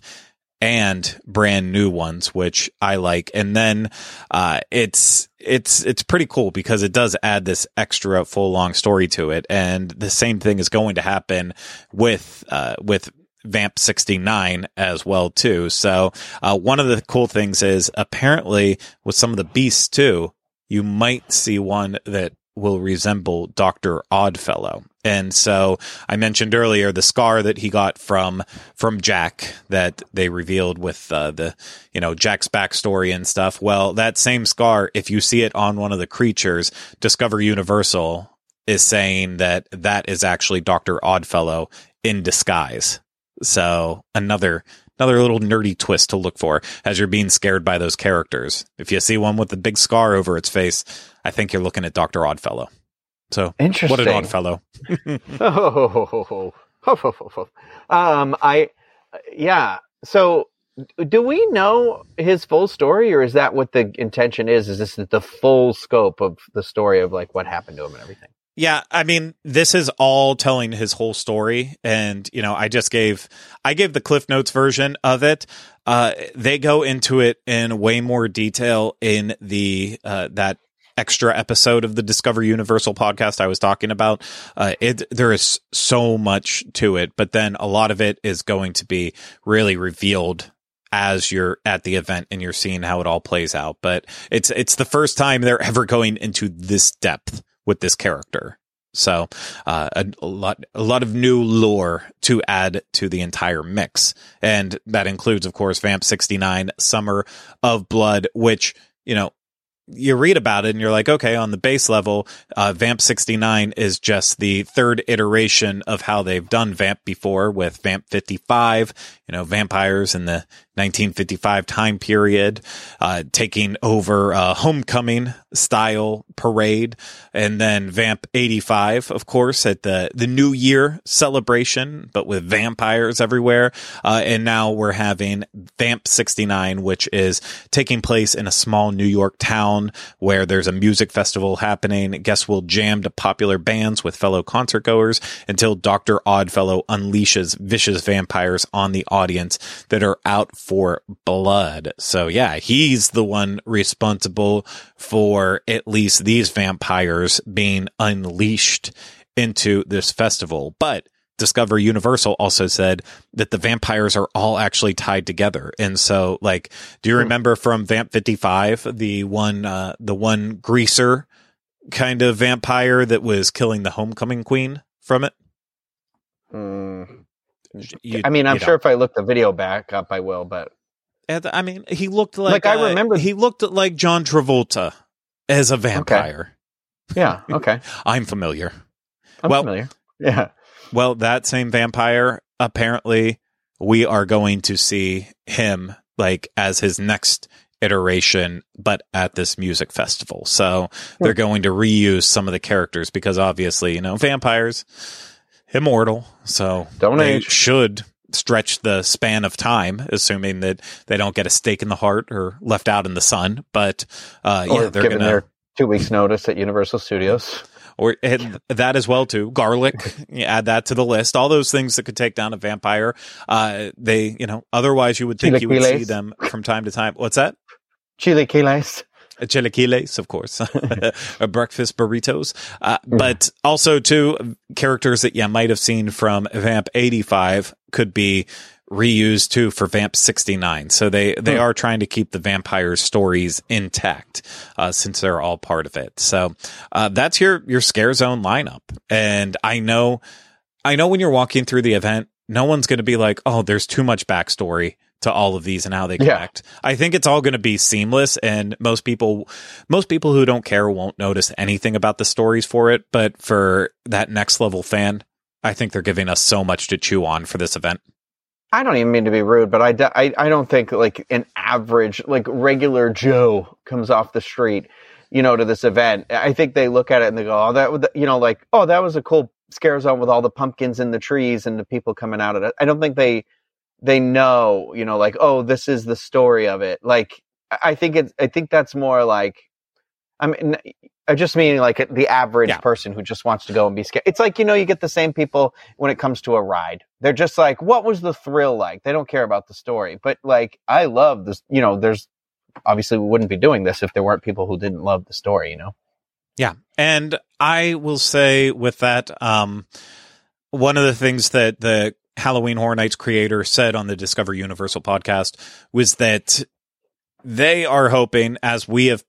[SPEAKER 1] and brand new ones, which I like. And then uh, it's it's it's pretty cool because it does add this extra full long story to it. And the same thing is going to happen with uh, with Vamp 69 as well too. So uh, one of the cool things is apparently with some of the beasts too, you might see one that will resemble Dr. Oddfellow. And so I mentioned earlier the scar that he got from from Jack that they revealed with uh, the you know Jack's backstory and stuff. Well, that same scar, if you see it on one of the creatures, Discover Universal is saying that that is actually Doctor Oddfellow in disguise. So another another little nerdy twist to look for as you're being scared by those characters. If you see one with a big scar over its face, I think you're looking at Doctor Oddfellow. So
[SPEAKER 2] Interesting.
[SPEAKER 1] what an odd fellow.
[SPEAKER 2] Oh, *laughs* *laughs* *laughs* um, I, yeah. So, do we know his full story, or is that what the intention is? Is this the full scope of the story of like what happened to him and everything?
[SPEAKER 1] Yeah, I mean, this is all telling his whole story, and you know, I just gave I gave the Cliff Notes version of it. Uh, they go into it in way more detail in the uh, that extra episode of the Discover Universal podcast I was talking about. Uh, it there is so much to it, but then a lot of it is going to be really revealed as you're at the event and you're seeing how it all plays out. But it's it's the first time they're ever going into this depth with this character. So uh, a, a lot a lot of new lore to add to the entire mix, and that includes, of course, Vamp sixty nine, Summer of Blood, which you know you read about it and you're like, okay, on the base level, uh, Vamp 69 is just the third iteration of how they've done Vamp before with Vamp 55, you know, vampires in the 1955 time period, uh, taking over, a homecoming style parade and then Vamp 85, of course, at the, the new year celebration, but with vampires everywhere. Uh, and now we're having Vamp 69, which is taking place in a small New York town where there's a music festival happening. Guests will jam to popular bands with fellow concert goers until Dr. Oddfellow unleashes vicious vampires on the audience that are out for blood. So yeah, he's the one responsible for at least these vampires being unleashed into this festival. But Discover Universal also said that the vampires are all actually tied together. And so, like, do you remember from Vamp 55, the one, uh, the one greaser kind of vampire that was killing the homecoming queen from it?
[SPEAKER 2] Mm.
[SPEAKER 1] You-
[SPEAKER 2] I mean, I'm sure if I look the video back up, I will. But
[SPEAKER 1] And, I mean, he looked like,
[SPEAKER 2] Like, I
[SPEAKER 1] uh,
[SPEAKER 2] remember-
[SPEAKER 1] he looked like John Travolta as a vampire.
[SPEAKER 2] yeah, okay, *laughs*
[SPEAKER 1] I'm familiar.
[SPEAKER 2] I'm
[SPEAKER 1] Well-
[SPEAKER 2] familiar. Yeah,
[SPEAKER 1] Well, that same vampire, apparently, we are going to see him like as his next iteration, but at this music festival. So they're going to reuse some of the characters because obviously, you know, vampires, immortal. So
[SPEAKER 2] Don't
[SPEAKER 1] they
[SPEAKER 2] age.
[SPEAKER 1] should stretch the span of time, assuming that they don't get a stake in the heart or left out in the sun. But uh,
[SPEAKER 2] or
[SPEAKER 1] yeah, they're
[SPEAKER 2] given
[SPEAKER 1] going to
[SPEAKER 2] their two weeks notice at Universal Studios.
[SPEAKER 1] Or that as well too. Garlic, you add that to the list. All those things that could take down a vampire. Uh, they, you know, otherwise you would think you would see them from time to time. What's that?
[SPEAKER 2] Chile Quiles.
[SPEAKER 1] Chilaquiles, of course, Uh, *laughs* *laughs* breakfast burritos. Uh, but also too, characters that you might have seen from Vamp 85 could be reused too for Vamp 69. So they, they
[SPEAKER 2] Hmm.
[SPEAKER 1] are trying to keep the vampire stories intact, uh, since they're all part of it. So, uh, that's your, your scare zone lineup. And I know, I know when you're walking through the event, no one's going to be like, oh, there's too much backstory to all of these and how they
[SPEAKER 2] Yeah.
[SPEAKER 1] connect. I think it's all going to be seamless and most people most people who don't care won't notice anything about the stories for it, but for that next level fan, I think they're giving us so much to chew on for this event.
[SPEAKER 2] I don't even mean to be rude, but I, I, I don't think like an average, like regular Joe comes off the street, you know, to this event. I think they look at it and they go, oh, that, would- you know, like, oh, that was a cool scare zone with all the pumpkins in the trees and the people coming out of it. I don't think they, they know, you know, like, oh, this is the story of it. Like, I think it's, I think that's more like, I mean, I just mean like the average
[SPEAKER 1] Yeah.
[SPEAKER 2] person who just wants to go and be scared. It's like, you know, you get the same people when it comes to a ride. They're just like, what was the thrill like? They don't care about the story. But like, I love this, you know, there's obviously we wouldn't be doing this if there weren't people who didn't love the story, you know?
[SPEAKER 1] Yeah. And I will say with that, um, one of the things that the Halloween Horror Nights creator said on the Discover Universal podcast was that they are hoping, as we have,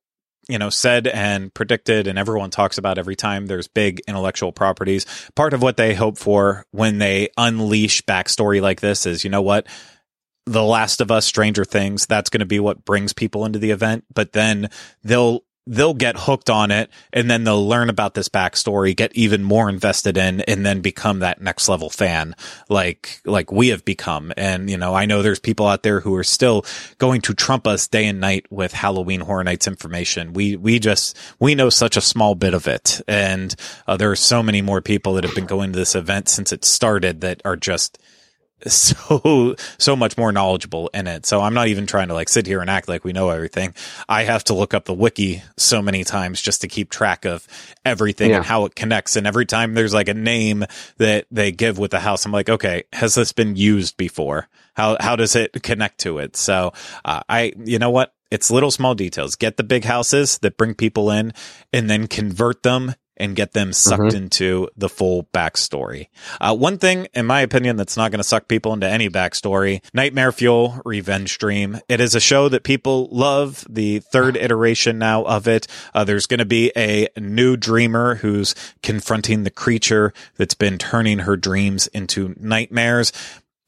[SPEAKER 1] you know, said and predicted, and everyone talks about every time there's big intellectual properties. Part of what they hope for when they unleash backstory like this is, you know what? The Last of Us, Stranger Things, that's going to be what brings people into the event. But then they'll they'll get hooked on it and then they'll learn about this backstory, get even more invested in, and then become that next level fan like like we have become. And you know, I know there's people out there who are still going to trump us day and night with Halloween Horror Nights information. We we just we know such a small bit of it, and uh, there are so many more people that have been going to this event since it started that are just *laughs* so so much more knowledgeable in it. So I'm not even trying to like sit here and act like we know everything. I have to look up the wiki so many times just to keep track of everything
[SPEAKER 2] Yeah.
[SPEAKER 1] and how it connects. And every time there's like a name that they give with the house, I'm like, okay, has this been used before? How how does it connect to it? So uh, I, you know what? It's little small details. Get the big houses that bring people in, and then convert them and get them sucked into the full backstory. Uh, one thing, in my opinion, that's not going to suck people into any backstory Nightmare Fuel Revenge Dream. It is a show that people love. The third iteration now of it. Uh, there's going to be a new dreamer who's confronting the creature that's been turning her dreams into nightmares.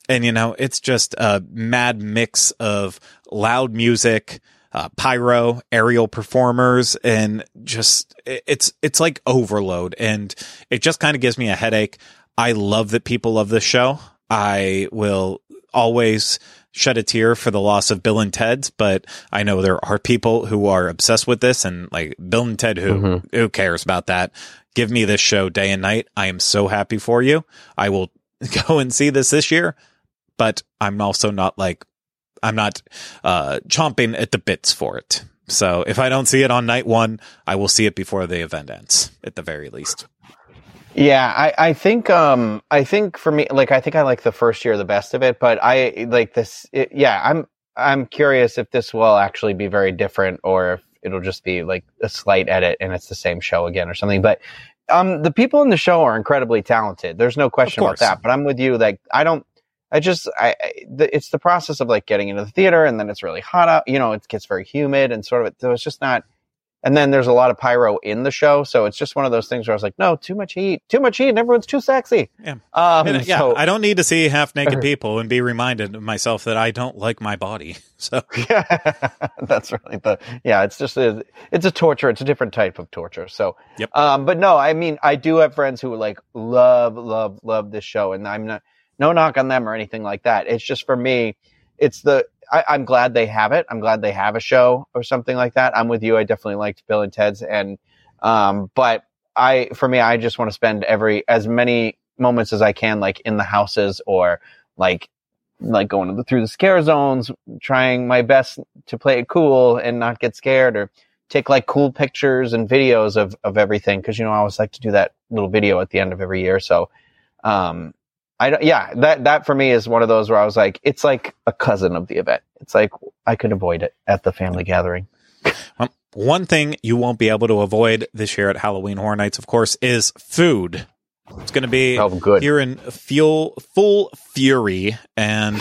[SPEAKER 1] And, you know, it's just a mad mix of loud music, uh, pyro, aerial performers, and just it's it's like overload, and it just kind of gives me a headache. I love that people love this show. I will always shed a tear for the loss of Bill and Ted's, but I know there are people who are obsessed with this and like Bill and Ted who
[SPEAKER 2] Mhm.
[SPEAKER 1] who cares about that? Give me this show day and night. I am so happy for you. I will *laughs* go and see this this year, but I'm also not like I'm not uh chomping at the bits for it. So if I don't see it on night 1, I will see it before the event ends at the very least.
[SPEAKER 2] Yeah, I, I think um I think for me like I think I like the first year the best of it, but I like this it, yeah, I'm I'm curious if this will actually be very different or if it'll just be like a slight edit and it's the same show again or something. But um the people in the show are incredibly talented. There's no question about that. But I'm with you like I don't I just I, I the, it's the process of like getting into the theater and then it's really hot out, you know, it gets very humid and sort of so it's just not and then there's a lot of pyro in the show, so it's just one of those things where I was like, no, too much heat, too much heat, and everyone's too sexy.
[SPEAKER 1] Yeah.
[SPEAKER 2] Um,
[SPEAKER 1] And, yeah,
[SPEAKER 2] so-
[SPEAKER 1] I don't need to see half naked *laughs* people and be reminded of myself that I don't like my body. *laughs* So *laughs*
[SPEAKER 2] yeah, that's really the yeah. It's just a, it's a torture. It's a different type of torture. So,
[SPEAKER 1] Yep.
[SPEAKER 2] um, but no, I mean, I do have friends who like love, love, love this show, and I'm not no knock on them or anything like that. It's just for me, it's the I, I'm glad they have it. I'm glad they have a show or something like that. I'm with you. I definitely liked Bill and Ted's, and um, but I for me, I just want to spend every as many moments as I can, like in the houses or like like going through the scare zones, trying my best to play it cool and not get scared or take like cool pictures and videos of, of everything. Cause you know, I always like to do that little video at the end of every year. So, um, I don't, yeah, that, that for me is one of those where I was like, it's like a cousin of the event. It's like I could avoid it at the family gathering.
[SPEAKER 1] um, one thing you won't be able to avoid this year at Halloween Horror Nights, of course, is food. It's going to be
[SPEAKER 2] Oh, good.
[SPEAKER 1] here in fuel full fury and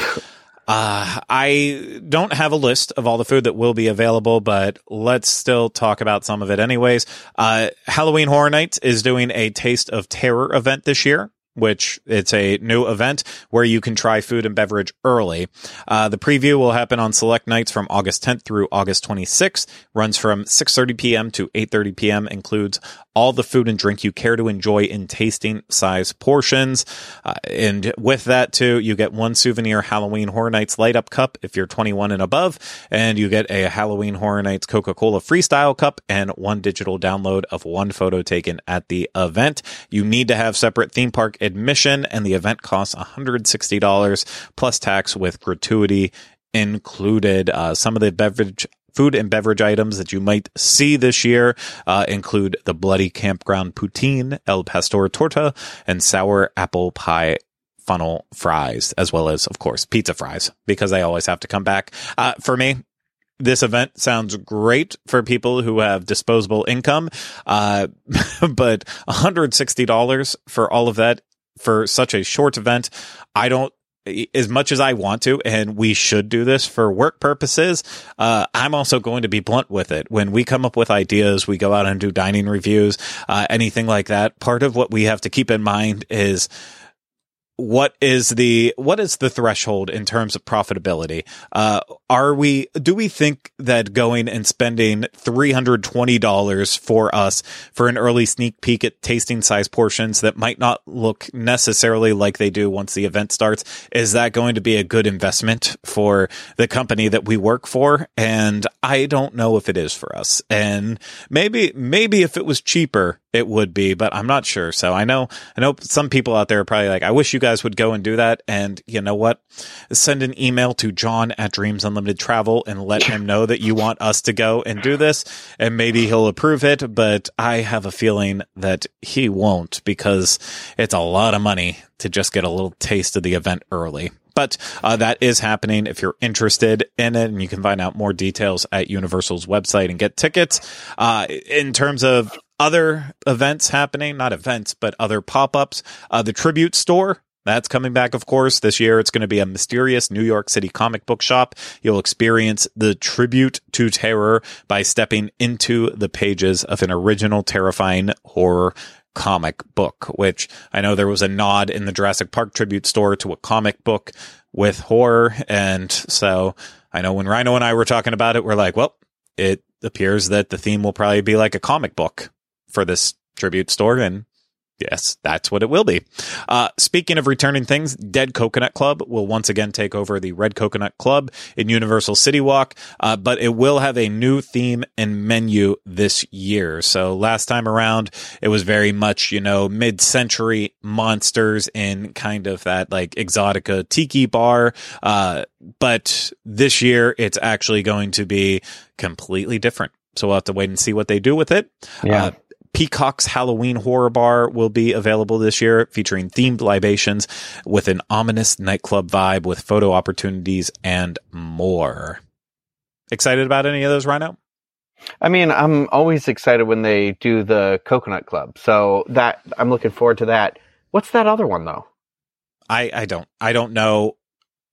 [SPEAKER 1] uh, I don't have a list of all the food that will be available, but let's still talk about some of it anyways. Uh, Halloween Horror Nights is doing a Taste of Terror event this year. Which it's a new event where you can try food and beverage early. Uh, the preview will happen on select nights from August 10th through August 26th. Runs from 6:30 p.m. to 8:30 p.m. Includes all the food and drink you care to enjoy in tasting size portions. Uh, and with that too, you get one souvenir Halloween Horror Nights light up cup if you're 21 and above, and you get a Halloween Horror Nights Coca-Cola freestyle cup and one digital download of one photo taken at the event. You need to have separate theme park admission, and the event costs $160 plus tax with gratuity included. Uh, some of the beverage food and beverage items that you might see this year uh, include the bloody campground poutine, El Pastor torta, and sour apple pie funnel fries, as well as, of course, pizza fries, because they always have to come back. Uh, for me, this event sounds great for people who have disposable income, uh, *laughs* but $160 for all of that for such a short event, I don't as much as I want to, and we should do this for work purposes, uh, I'm also going to be blunt with it. When we come up with ideas, we go out and do dining reviews, uh, anything like that. Part of what we have to keep in mind is what is the what is the threshold in terms of profitability? Uh are we do we think that going and spending $320 for us for an early sneak peek at tasting size portions that might not look necessarily like they do once the event starts is that going to be a good investment for the company that we work for? And i don't know if it is for us. And maybe maybe if it was cheaper it would be but i'm not sure. So i know i know some people out there are probably like i wish you guys would go and do that. And you know what? Send an email to john at dreams unlimited travel and let him know that you want us to go and do this and maybe he'll approve it but i have a feeling that he won't because it's a lot of money to just get a little taste of the event early. But uh, that is happening if you're interested in it and you can find out more details at universal's website and get tickets. Uh, in terms of other events happening not events but other pop-ups uh, the tribute store that's coming back, of course. This year, it's going to be a mysterious New York City comic book shop. You'll experience the tribute to terror by stepping into the pages of an original terrifying horror comic book, which I know there was a nod in the Jurassic Park tribute store to a comic book with horror. And so I know when Ryno and I were talking about it, we're like, well, it appears that the theme will probably be like a comic book for this tribute store. And Yes, that's what it will be. Uh, speaking of returning things, Dead Coconut Club will once again take over the Red Coconut Club in Universal City Walk, uh, but it will have a new theme and menu this year. So last time around, it was very much, you know, mid century monsters in kind of that like exotica tiki bar. Uh, but this year, it's actually going to be completely different. So we'll have to wait and see what they do with it.
[SPEAKER 2] Yeah.
[SPEAKER 1] Peacock's Halloween Horror Bar will be available this year, featuring themed libations with an ominous nightclub vibe with photo opportunities and more. Excited about any of those, Ryno?
[SPEAKER 2] I mean, I'm always excited when they do the Coconut Club. So that I'm looking forward to that. What's that other one though?
[SPEAKER 1] I, I don't I don't know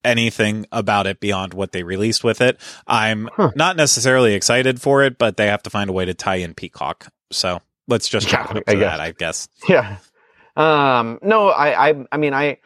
[SPEAKER 1] anything about it beyond what they released with it. I'm
[SPEAKER 2] Huh.
[SPEAKER 1] not necessarily excited for it, but they have to find a way to tie in Peacock. So let's just up
[SPEAKER 2] I guess.
[SPEAKER 1] that, I guess.
[SPEAKER 2] Yeah. Um, no, I, I, I mean, I,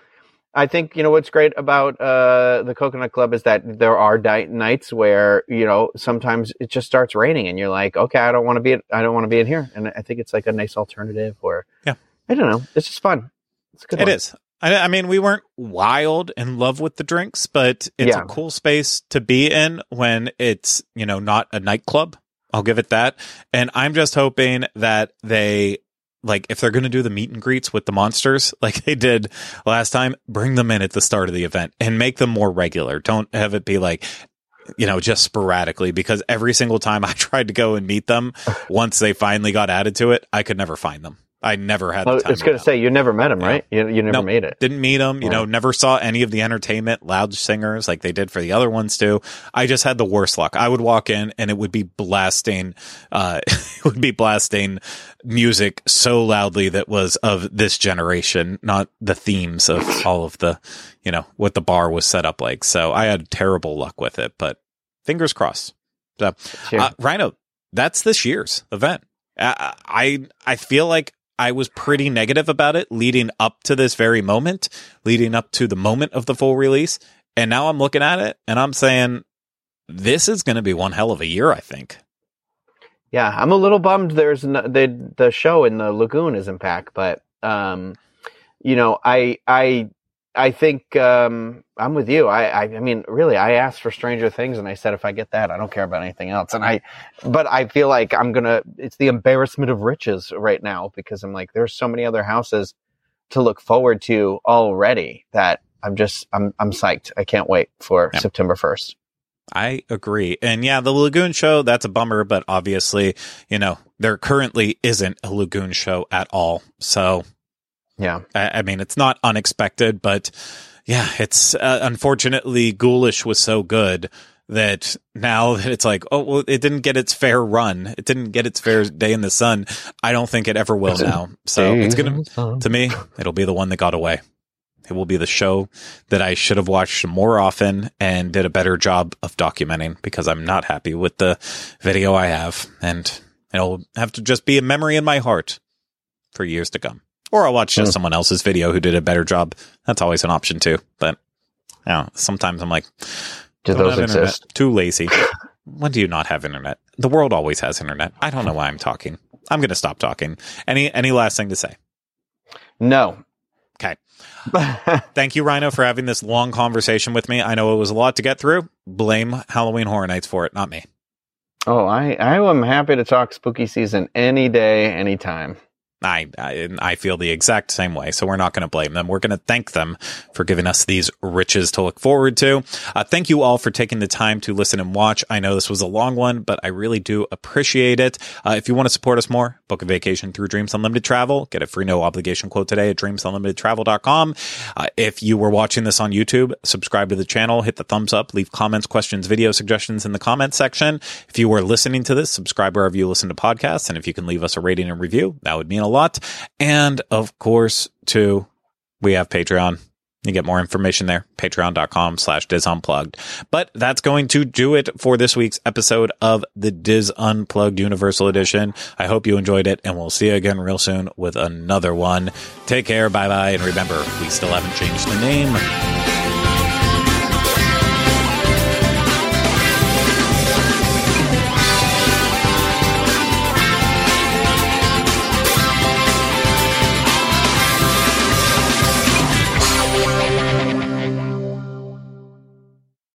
[SPEAKER 2] I think you know what's great about uh, the Coconut Club is that there are di- nights where you know sometimes it just starts raining and you're like, okay, I don't want to be, I don't want to be in here, and I think it's like a nice alternative. Or
[SPEAKER 1] Yeah.
[SPEAKER 2] I don't know, it's just fun. It's a good.
[SPEAKER 1] It
[SPEAKER 2] one.
[SPEAKER 1] is. I, I mean, we weren't wild in love with the drinks, but it's
[SPEAKER 2] Yeah.
[SPEAKER 1] a cool space to be in when it's, you know, not a nightclub. I'll give it that. And I'm just hoping that they, like, if they're going to do the meet and greets with the monsters *laughs* like they did last time, bring them in at the start of the event and make them more regular. Don't have it be like, you know, just sporadically because every single time *laughs* I tried to go and meet them, once they finally got added to it, I could never find them. I never had
[SPEAKER 2] Well, it's going to say you never met him,
[SPEAKER 1] Yeah.
[SPEAKER 2] right? You, you never
[SPEAKER 1] No.
[SPEAKER 2] made it.
[SPEAKER 1] Didn't meet them, you
[SPEAKER 2] Yeah.
[SPEAKER 1] know, never saw any of the entertainment, loud singers like they did for the other ones too. I just had the worst luck. I would walk in and it would be blasting, uh, *laughs* it would be blasting music so loudly that was of this generation, not the themes of all of the, you know, what the bar was set up like. So I had terrible luck with it, but fingers crossed. So,
[SPEAKER 2] Sure.
[SPEAKER 1] uh, Ryno, that's this year's event. I I feel like I was pretty negative about it leading up to this very moment, leading up to the moment of the full release, and now I'm looking at it and I'm saying this is going to be one hell of a year. I think.
[SPEAKER 2] Yeah, I'm a little bummed. There's no, the the show in the lagoon isn't back, but um, you know, I I I think um, I'm with you. I, I I mean, really, I asked for Stranger Things, and I said if I get that, I don't care about anything else. And I, but I feel like I'm gonna. It's the embarrassment of riches right now because I'm like, there's so many other houses to look forward to already that I'm just I'm I'm psyched. I can't wait for
[SPEAKER 1] Yeah.
[SPEAKER 2] September first.
[SPEAKER 1] I agree. And yeah, the Lagoon show, that's a bummer, but obviously, you know, there currently isn't a Lagoon show at all. So
[SPEAKER 2] Yeah,
[SPEAKER 1] I, I mean, it's not unexpected, but yeah, it's uh, unfortunately Ghoulish was so good that now *laughs* that it's like, oh, well, it didn't get its fair run. It didn't get its fair day in the sun. I don't think it ever will now. So it's going to, to me, it'll be the one that got away. It will be the show that I should have watched more often and did a better job of documenting because I'm not happy with the video I have. And it'll have to just be a memory in my heart for years to come. Or I'll watch just
[SPEAKER 2] Hmm.
[SPEAKER 1] someone else's video who did a better job. That's always an option too. But you know, sometimes I'm like,
[SPEAKER 2] Do those
[SPEAKER 1] have internet.
[SPEAKER 2] exist?
[SPEAKER 1] Too lazy. when do you not have internet? The world always has internet. I don't know why I'm talking. I'm going to stop talking. Any any last thing to say?
[SPEAKER 2] No.
[SPEAKER 1] Okay. Thank you, Ryno, for having this long conversation with me. I know it was a lot to get through. Blame Halloween Horror Nights for it, not me.
[SPEAKER 2] Oh, I I am happy to talk spooky season any day, anytime.
[SPEAKER 1] I, I I feel the exact same way. So we're not going to blame them. We're going to thank them for giving us these riches to look forward to. Uh, thank you all for taking the time to listen and watch. I know this was a long one, but I really do appreciate it. Uh, if you want to support us more, book a vacation through Dreams Unlimited Travel. Get a free no obligation quote today at dreamsunlimitedtravel.com. Uh, if you were watching this on YouTube, subscribe to the channel, hit the thumbs up, leave comments, questions, video suggestions in the comments section. If you were listening to this, subscribe wherever you listen to podcasts. And if you can leave us a rating and review, that would mean a lot. And of course, too, we have Patreon. You get more information there, patreon.com slash DIS Unplugged. But that's going to do it for this week's episode of the DIS Unplugged Universal Edition. I hope you enjoyed it, and we'll see you again real soon with another one. Take care, bye bye, and remember, we still haven't changed the name.